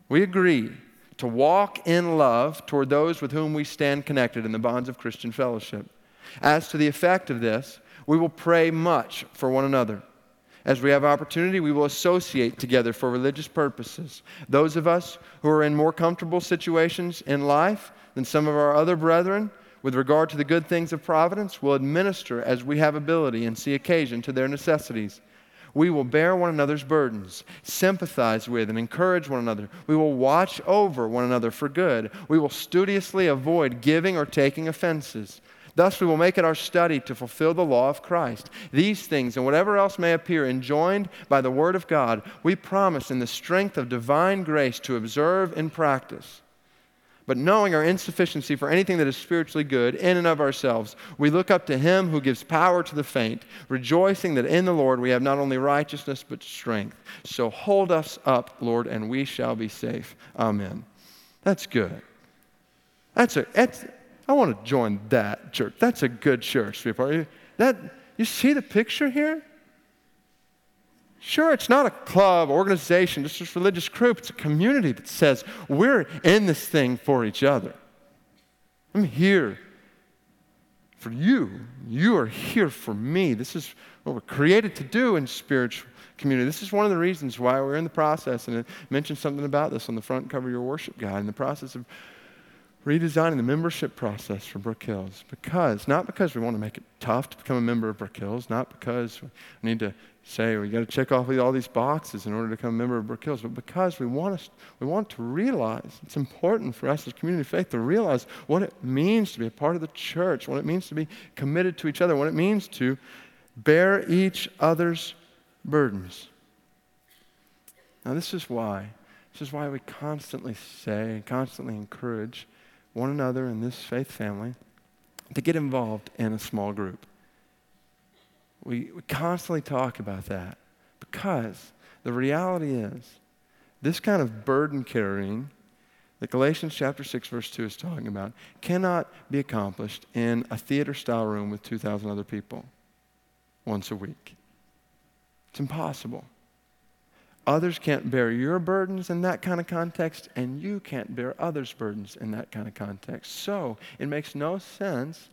We agree to walk in love toward those with whom we stand connected in the bonds of Christian fellowship. As to the effect of this, we will pray much for one another. As we have opportunity, we will associate together for religious purposes. Those of us who are in more comfortable situations in life than some of our other brethren, with regard to the good things of providence, will administer as we have ability and see occasion to their necessities. We will bear one another's burdens, sympathize with and encourage one another. We will watch over one another for good. We will studiously avoid giving or taking offenses. Thus, we will make it our study to fulfill the law of Christ. These things and whatever else may appear enjoined by the Word of God, we promise in the strength of divine grace to observe and practice. But knowing our insufficiency for anything that is spiritually good in and of ourselves, we look up to Him who gives power to the faint, rejoicing that in the Lord we have not only righteousness but strength. So hold us up, Lord, and we shall be safe. Amen. That's good. That's a, that's, I want to join that church. That's a good church, people. That, you see the picture here? Sure, it's not a club, organization, just a religious group. It's a community that says we're in this thing for each other. I'm here for you. You are here for me. This is what we're created to do in spiritual community. This is one of the reasons why we're in the process, and I mentioned something about this on the front cover of your worship guide, in the process of redesigning the membership process for Brook Hills. Because, not because we want to make it tough to become a member of Brook Hills, not because we need to say we got to check off all these boxes in order to become a member of Brook Hills, but because we want, us, we want to realize it's important for us as community of faith to realize what it means to be a part of the church, what it means to be committed to each other, what it means to bear each other's burdens. Now, this is why. This is why we constantly say, and constantly encourage one another in this faith family to get involved in a small group. We, we constantly talk about that because the reality is this kind of burden carrying that Galatians chapter 6 verse 2 is talking about cannot be accomplished in a theater style room with 2,000 other people once a week. It's impossible. Others can't bear your burdens in that kind of context, and you can't bear others' burdens in that kind of context. So it makes no sense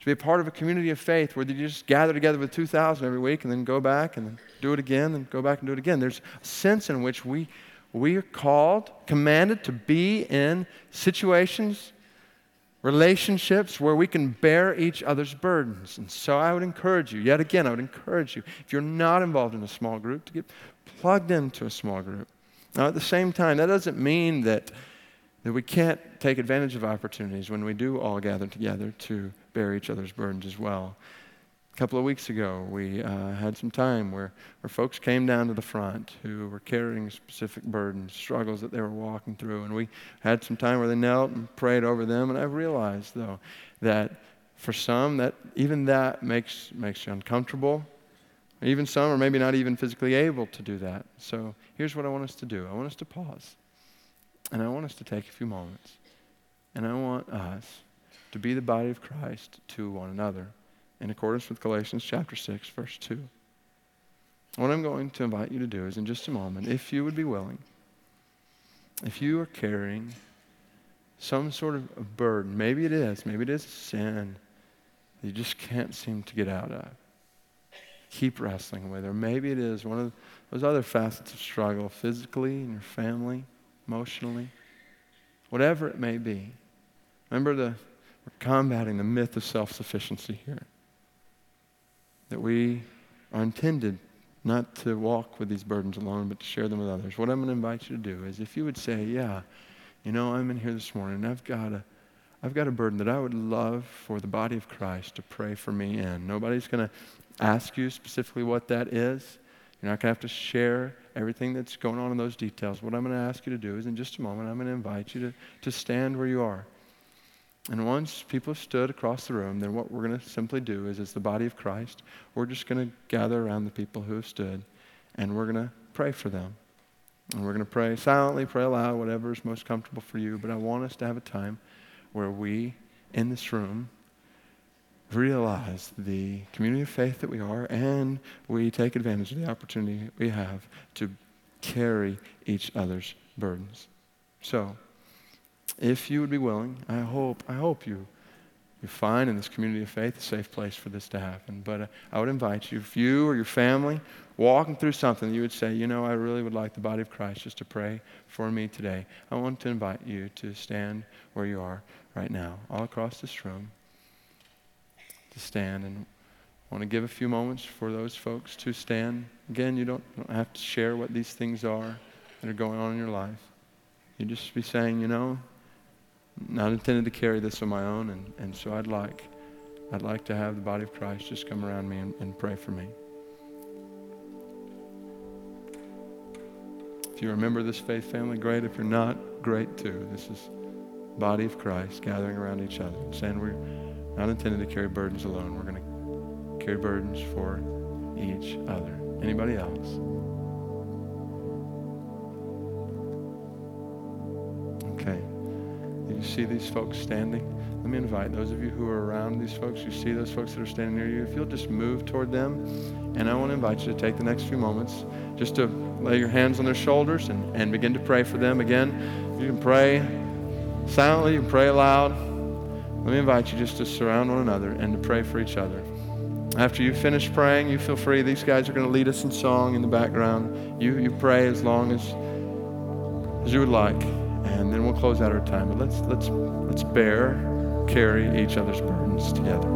to be a part of a community of faith where you just gather together with 2,000 every week and then go back and do it again and go back and do it again. There's a sense in which we, we are called, commanded to be in situations, relationships where we can bear each other's burdens. And so I would encourage you, yet again, I would encourage you, if you're not involved in a small group, to get plugged into a small group. Now, at the same time, that doesn't mean that, that we can't take advantage of opportunities when we do all gather together to bear each other's burdens as well. A couple of weeks ago, we uh, had some time where, where folks came down to the front who were carrying specific burdens, struggles that they were walking through. And we had some time where they knelt and prayed over them. And I realized, though, that for some, that even that makes, makes you uncomfortable. Even some are maybe not even physically able to do that. So here's what I want us to do I want us to pause. And I want us to take a few moments. And I want us to be the body of Christ to one another in accordance with Galatians chapter 6, verse 2. What I'm going to invite you to do is in just a moment, if you would be willing, if you are carrying some sort of burden, maybe it is, maybe it is sin you just can't seem to get out of. Keep wrestling with, or maybe it is one of those other facets of struggle, physically, in your family, emotionally, whatever it may be. Remember the we're combating the myth of self sufficiency here. That we are intended not to walk with these burdens alone, but to share them with others. What I'm going to invite you to do is if you would say, Yeah, you know, I'm in here this morning and I've got a I've got a burden that I would love for the body of Christ to pray for me in. Nobody's going to ask you specifically what that is. You're not going to have to share everything that's going on in those details. What I'm going to ask you to do is in just a moment, I'm going to invite you to, to stand where you are. And once people have stood across the room, then what we're going to simply do is, as the body of Christ, we're just going to gather around the people who have stood and we're going to pray for them. And we're going to pray silently, pray aloud, whatever is most comfortable for you. But I want us to have a time where we, in this room, realize the community of faith that we are and we take advantage of the opportunity we have to carry each other's burdens. So, if you would be willing, I hope, I hope you, you find in this community of faith a safe place for this to happen. But uh, I would invite you, if you or your family walking through something, you would say, you know, I really would like the body of Christ just to pray for me today. I want to invite you to stand where you are right now, all across this room, to stand and I want to give a few moments for those folks to stand. Again, you don't, don't have to share what these things are that are going on in your life. You just be saying, you know, not intended to carry this on my own, and, and so I'd like, I'd like to have the body of Christ just come around me and, and pray for me. If you remember this faith family, great. If you're not, great too. This is body of Christ gathering around each other, and saying we're not intended to carry burdens alone. We're going to carry burdens for each other. Anybody else? Okay. You see these folks standing, let me invite those of you who are around these folks, you see those folks that are standing near you, if you'll just move toward them. And I want to invite you to take the next few moments just to lay your hands on their shoulders and, and begin to pray for them. Again, you can pray silently, you can pray aloud. Let me invite you just to surround one another and to pray for each other. After you finish praying, you feel free. These guys are going to lead us in song in the background. You, you pray as long as, as you would like and then we'll close out our time. But let's let's let's bear, carry each other's burdens together.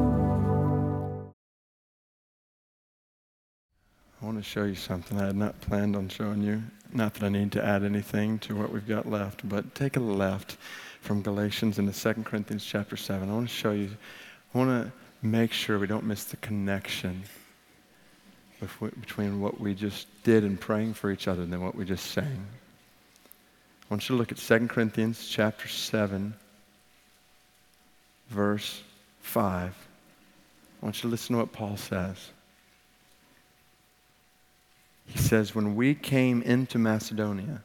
I want to show you something I had not planned on showing you. Not that I need to add anything to what we've got left, but take a left from Galatians into 2 Corinthians chapter 7. I want to show you, I want to make sure we don't miss the connection between what we just did in praying for each other and then what we just sang. I want you to look at 2 Corinthians chapter 7, verse 5. I want you to listen to what Paul says. He says, When we came into Macedonia,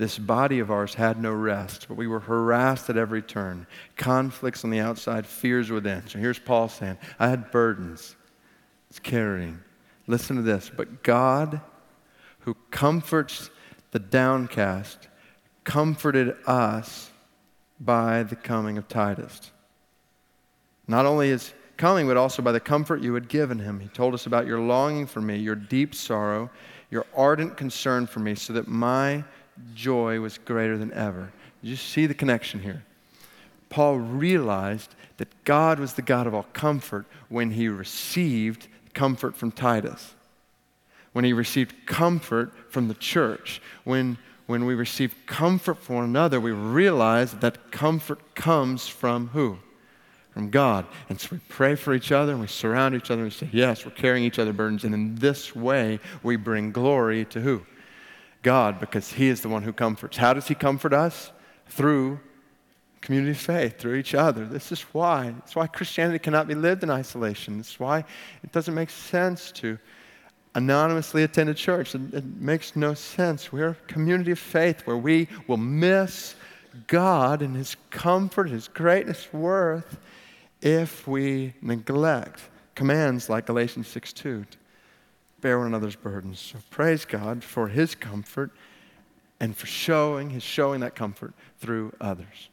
this body of ours had no rest, but we were harassed at every turn. Conflicts on the outside, fears within. So here's Paul saying, I had burdens. It's carrying. Listen to this. But God, who comforts the downcast, comforted us by the coming of Titus. Not only is coming, but also by the comfort you had given him. He told us about your longing for me, your deep sorrow, your ardent concern for me, so that my joy was greater than ever. You see the connection here. Paul realized that God was the God of all comfort when he received comfort from Titus, when he received comfort from the church, when, when we receive comfort from one another, we realize that comfort comes from who? from God. And so we pray for each other and we surround each other and we say, Yes, we're carrying each other burdens. And in this way, we bring glory to who? God, because He is the one who comforts. How does He comfort us? Through community of faith, through each other. This is why. It's why Christianity cannot be lived in isolation. It's why it doesn't make sense to anonymously attend a church. It, it makes no sense. We're a community of faith where we will miss God and His comfort, His greatness, worth if we neglect commands like Galatians 6 2 to bear one another's burdens. So praise God for his comfort and for showing his showing that comfort through others.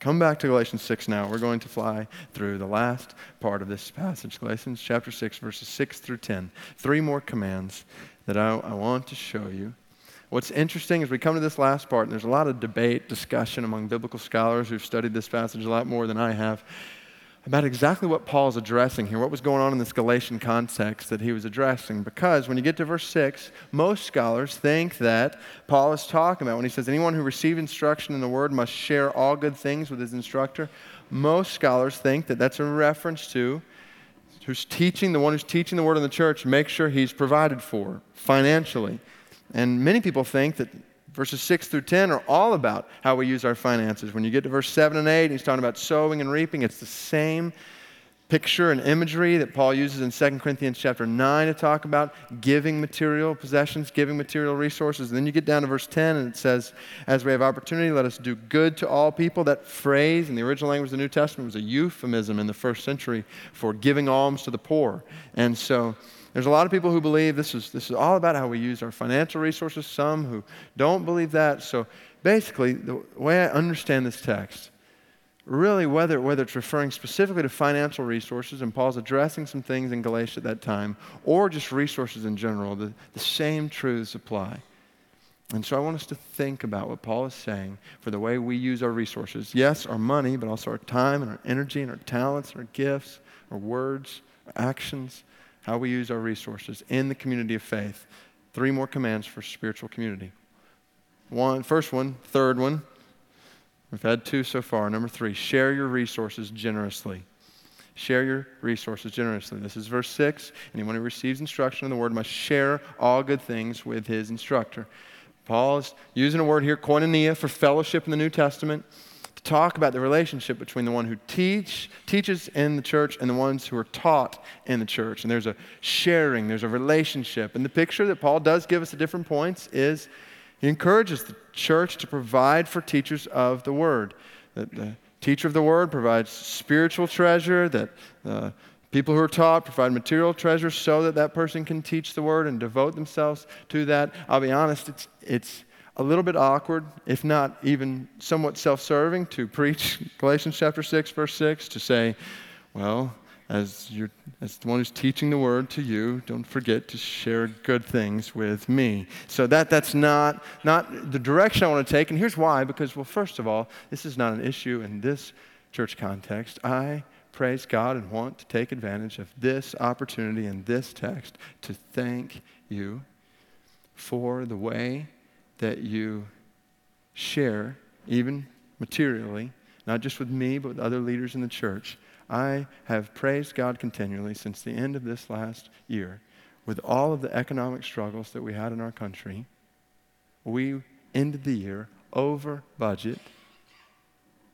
Come back to Galatians 6 now. We're going to fly through the last part of this passage, Galatians chapter 6, verses 6 through 10. Three more commands that I, I want to show you. What's interesting is we come to this last part, and there's a lot of debate, discussion among biblical scholars who've studied this passage a lot more than I have about exactly what Paul is addressing here, what was going on in this Galatian context that he was addressing. Because when you get to verse 6, most scholars think that Paul is talking about when he says, Anyone who receives instruction in the word must share all good things with his instructor. Most scholars think that that's a reference to who's teaching, the one who's teaching the word in the church, make sure he's provided for financially. And many people think that Verses 6 through 10 are all about how we use our finances. When you get to verse 7 and 8, he's talking about sowing and reaping. It's the same picture and imagery that Paul uses in 2 Corinthians chapter 9 to talk about giving material possessions, giving material resources. And then you get down to verse 10 and it says, As we have opportunity, let us do good to all people. That phrase in the original language of the New Testament was a euphemism in the first century for giving alms to the poor. And so there's a lot of people who believe this is, this is all about how we use our financial resources, some who don't believe that. So basically, the way I understand this text, really, whether, whether it's referring specifically to financial resources, and Paul's addressing some things in Galatia at that time, or just resources in general, the, the same truths apply. And so I want us to think about what Paul is saying for the way we use our resources. Yes, our money, but also our time and our energy and our talents and our gifts, our words, our actions how we use our resources in the community of faith. Three more commands for spiritual community. One, first one, third one. We've had two so far. Number three, share your resources generously. Share your resources generously. This is verse 6. Anyone who receives instruction in the word must share all good things with his instructor. Paul is using a word here, koinonia, for fellowship in the New Testament talk about the relationship between the one who teach, teaches in the church and the ones who are taught in the church. And there's a sharing, there's a relationship. And the picture that Paul does give us at different points is he encourages the church to provide for teachers of the word. That the teacher of the word provides spiritual treasure, that the people who are taught provide material treasure so that that person can teach the word and devote themselves to that. I'll be honest, it's, it's a little bit awkward, if not even somewhat self serving, to preach Galatians chapter 6, verse 6, to say, well, as, you're, as the one who's teaching the word to you, don't forget to share good things with me. So that, that's not, not the direction I want to take. And here's why because, well, first of all, this is not an issue in this church context. I praise God and want to take advantage of this opportunity and this text to thank you for the way that you share, even materially, not just with me, but with other leaders in the church. I have praised God continually since the end of this last year. With all of the economic struggles that we had in our country, we ended the year over budget,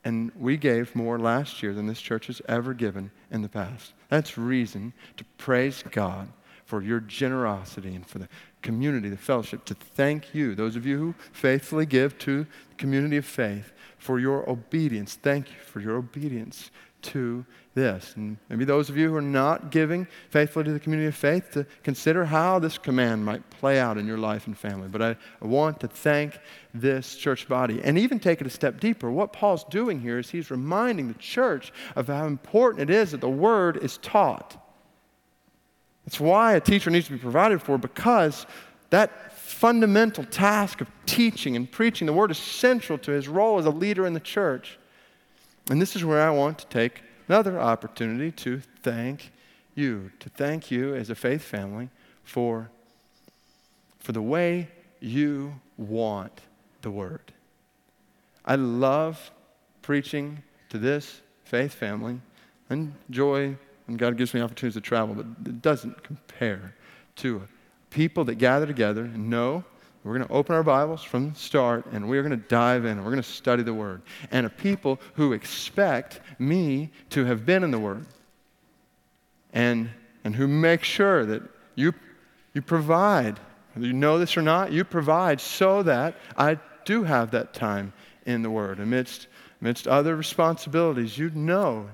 and we gave more last year than this church has ever given in the past. That's reason to praise God for your generosity and for the community, the fellowship, to thank you, those of you who faithfully give to the community of faith, for your obedience. Thank you for your obedience to this. And maybe those of you who are not giving faithfully to the community of faith to consider how this command might play out in your life and family. But I, I want to thank this church body and even take it a step deeper. What Paul's doing here is he's reminding the church of how important it is that the word is taught. It's why a teacher needs to be provided for because that fundamental task of teaching and preaching the word is central to his role as a leader in the church. And this is where I want to take another opportunity to thank you, to thank you as a faith family for, for the way you want the word. I love preaching to this faith family. Enjoy, and God gives me opportunities to travel, but it doesn't compare to people that gather together and know we're going to open our Bibles from the start and we're going to dive in and we're going to study the Word. And a people who expect me to have been in the Word and, and who make sure that you, you provide, whether you know this or not, you provide so that I do have that time in the Word. Amidst, amidst other responsibilities, you know,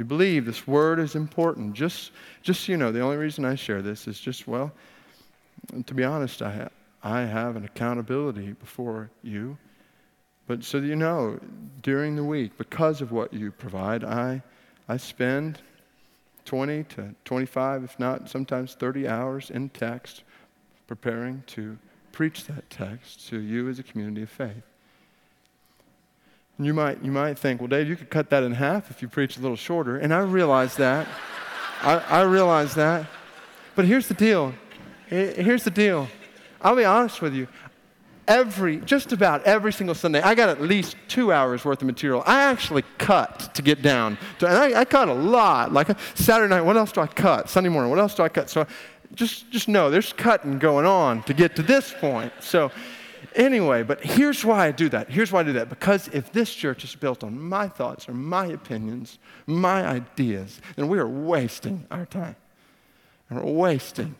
you believe this Word is important. Just, just so you know, the only reason I share this is just, well, to be honest, I. I have an accountability before you. But so that you know, during the week, because of what you provide, I, I spend 20 to 25, if not sometimes 30 hours in text preparing to preach that text to you as a community of faith. And you might, you might think, well, Dave, you could cut that in half if you preach a little shorter. And I realize that. I, I realize that. But here's the deal. Here's the deal. I'll be honest with you. Every, just about every single Sunday, I got at least two hours worth of material. I actually cut to get down. To, and I, I cut a lot. Like Saturday night, what else do I cut? Sunday morning, what else do I cut? So just, just know there's cutting going on to get to this point. So anyway, but here's why I do that. Here's why I do that. Because if this church is built on my thoughts or my opinions, my ideas, then we are wasting our time. And we're wasting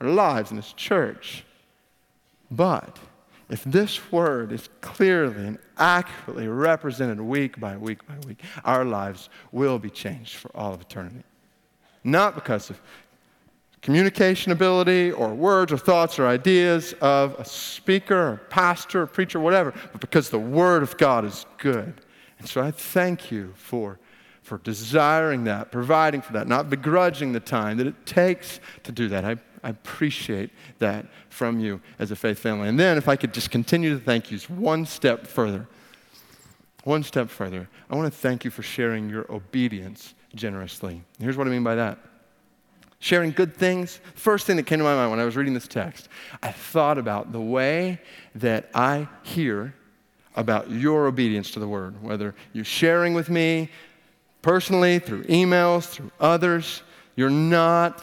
our lives in this church. But if this word is clearly and accurately represented week by week by week, our lives will be changed for all of eternity. Not because of communication ability or words or thoughts or ideas of a speaker or pastor or preacher, whatever, but because the Word of God is good. And so I thank you for, for desiring that, providing for that, not begrudging the time that it takes to do that. I I appreciate that from you as a faith family. And then, if I could just continue to thank you one step further, one step further, I want to thank you for sharing your obedience generously. Here's what I mean by that sharing good things. First thing that came to my mind when I was reading this text, I thought about the way that I hear about your obedience to the word, whether you're sharing with me personally, through emails, through others. You're not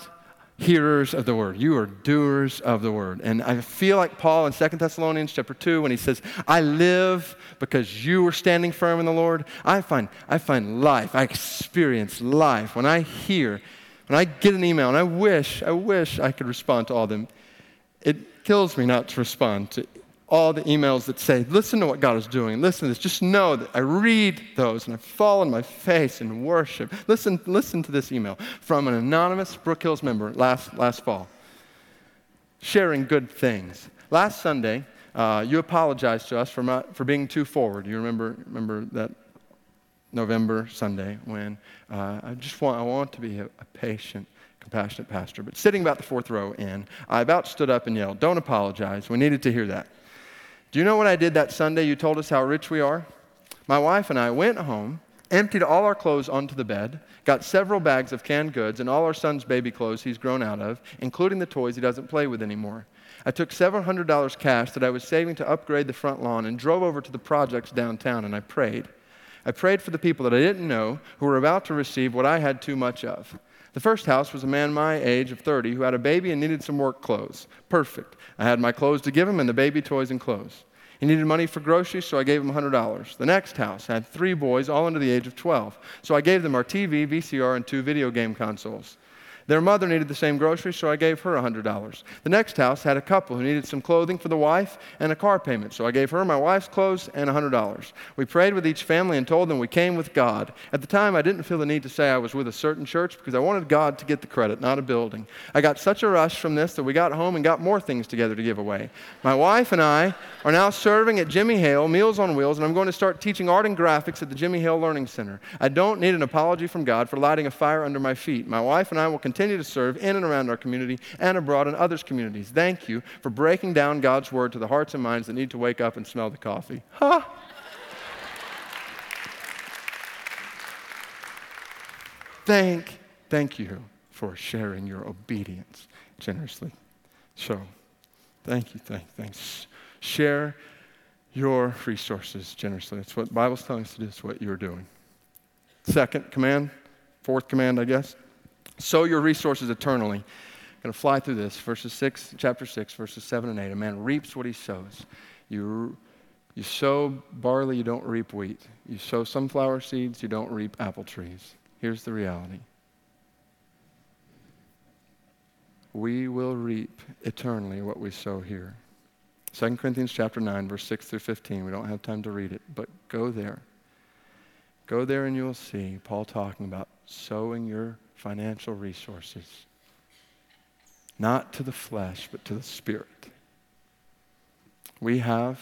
hearers of the word. You are doers of the word. And I feel like Paul in 2 Thessalonians chapter 2 when he says, I live because you are standing firm in the Lord. I find, I find life. I experience life when I hear, when I get an email, and I wish, I wish I could respond to all of them. It kills me not to respond to all the emails that say, listen to what God is doing. Listen to this. Just know that I read those and I fall on my face in worship. Listen, listen to this email from an anonymous Brook Hills member last, last fall, sharing good things. Last Sunday, uh, you apologized to us for, for being too forward. You remember, remember that November Sunday when uh, I just want, I want to be a, a patient compassionate pastor. But sitting about the fourth row in, I about stood up and yelled, Don't apologize. We needed to hear that. Do you know what I did that Sunday? You told us how rich we are. My wife and I went home emptied all our clothes onto the bed, got several bags of canned goods and all our son's baby clothes he's grown out of, including the toys he doesn't play with anymore. I took several hundred dollars cash that I was saving to upgrade the front lawn and drove over to the projects downtown and I prayed. I prayed for the people that I didn't know who were about to receive what I had too much of. The first house was a man my age of 30 who had a baby and needed some work clothes. Perfect. I had my clothes to give him and the baby toys and clothes. He needed money for groceries, so I gave him $100. The next house had three boys, all under the age of 12. So I gave them our TV, VCR, and two video game consoles. Their mother needed the same groceries, so I gave her $100. The next house had a couple who needed some clothing for the wife and a car payment, so I gave her my wife's clothes and $100. We prayed with each family and told them we came with God. At the time, I didn't feel the need to say I was with a certain church because I wanted God to get the credit, not a building. I got such a rush from this that we got home and got more things together to give away. My wife and I are now serving at Jimmy Hale, Meals on Wheels, and I'm going to start teaching art and graphics at the Jimmy Hale Learning Center. I don't need an apology from God for lighting a fire under my feet. My wife and I will continue continue to serve in and around our community and abroad in others' communities. Thank you for breaking down God's word to the hearts and minds that need to wake up and smell the coffee. Huh? thank, thank you for sharing your obedience generously. So, thank you, thank, thanks. Share your resources generously. That's what the Bible's telling us to do. It's what you're doing. Second command, fourth command, I guess. Sow your resources eternally. I'm going to fly through this. Verses 6, chapter 6, verses 7 and 8. A man reaps what he sows. You, you sow barley, you don't reap wheat. You sow sunflower seeds, you don't reap apple trees. Here's the reality we will reap eternally what we sow here. 2 Corinthians chapter 9, verse 6 through 15. We don't have time to read it, but go there. Go there and you'll see Paul talking about sowing your financial resources, not to the flesh, but to the spirit. We have,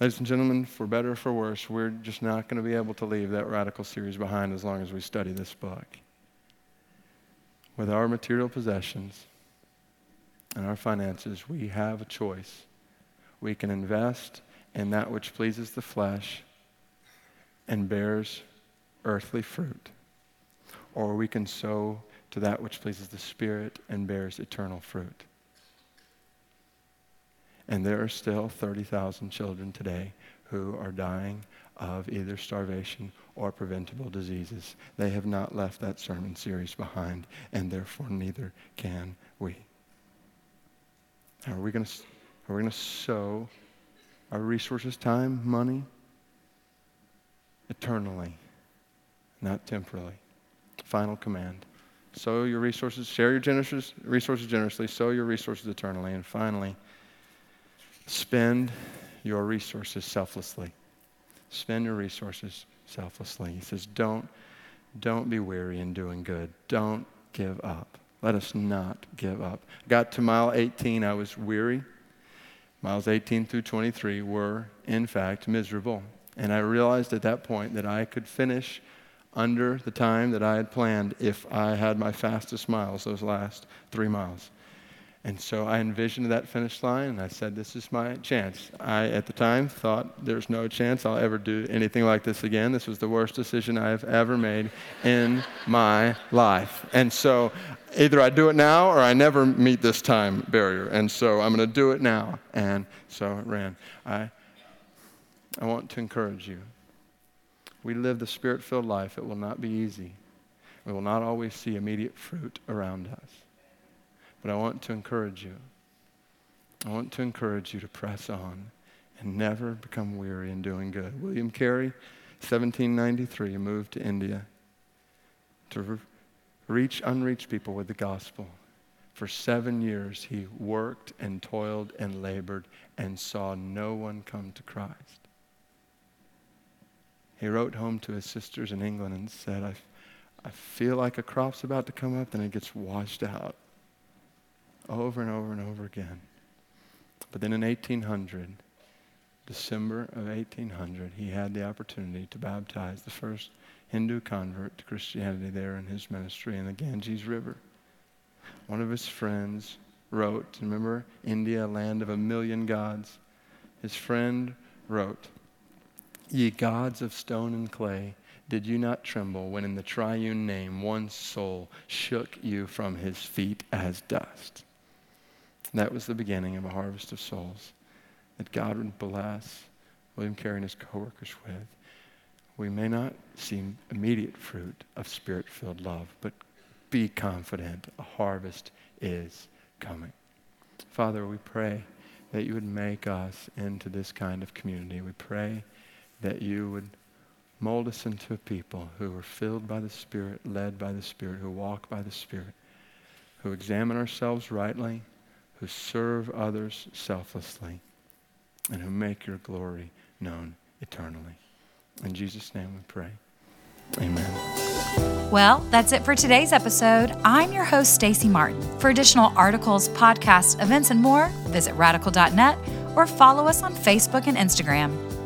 ladies and gentlemen, for better or for worse, we're just not going to be able to leave that radical series behind as long as we study this book. With our material possessions and our finances, we have a choice. We can invest in that which pleases the flesh and bears earthly fruit or we can sow to that which pleases the Spirit and bears eternal fruit. And there are still 30,000 children today who are dying of either starvation or preventable diseases. They have not left that sermon series behind, and therefore neither can we. Are we going to are we going to sow our resources, time, money, eternally, not temporally? Final command. Sow your resources, share your generous, resources generously, sow your resources eternally. And finally, spend your resources selflessly. Spend your resources selflessly. He says, don't, don't be weary in doing good. Don't give up. Let us not give up. Got to mile 18, I was weary. Miles 18 through 23 were, in fact, miserable. And I realized at that point that I could finish under the time that I had planned if I had my fastest miles, those last three miles. And so I envisioned that finish line and I said, This is my chance. I, at the time, thought there's no chance I'll ever do anything like this again. This was the worst decision I have ever made in my life. And so either I do it now or I never meet this time barrier. And so I'm going to do it now. And so it ran. I, I want to encourage you we live the spirit filled life, it will not be easy. We will not always see immediate fruit around us. But I want to encourage you. I want to encourage you to press on and never become weary in doing good. William Carey, 1793, moved to India to re- reach unreached people with the gospel. For seven years, he worked and toiled and labored and saw no one come to Christ. He wrote home to his sisters in England and said, I, I feel like a crop's about to come up, then it gets washed out over and over and over again. But then in 1800, December of 1800, he had the opportunity to baptize the first Hindu convert to Christianity there in his ministry in the Ganges River. One of his friends wrote, remember India, land of a million gods? His friend wrote, Ye gods of stone and clay, did you not tremble when in the triune name one soul shook you from his feet as dust? That was the beginning of a harvest of souls that God would bless William Carey and his co-workers with. We may not see immediate fruit of spirit-filled love, but be confident a harvest is coming. Father, we pray that you would make us into this kind of community. We pray that you would mold us into a people who are filled by the Spirit, led by the Spirit, who walk by the Spirit, who examine ourselves rightly, who serve others selflessly, and who make your glory known eternally. In Jesus' name we pray. Amen. Well, that's it for today's episode. I'm your host, Stacy Martin. For additional articles, podcasts, events, and more, visit radical.net or follow us on Facebook and Instagram.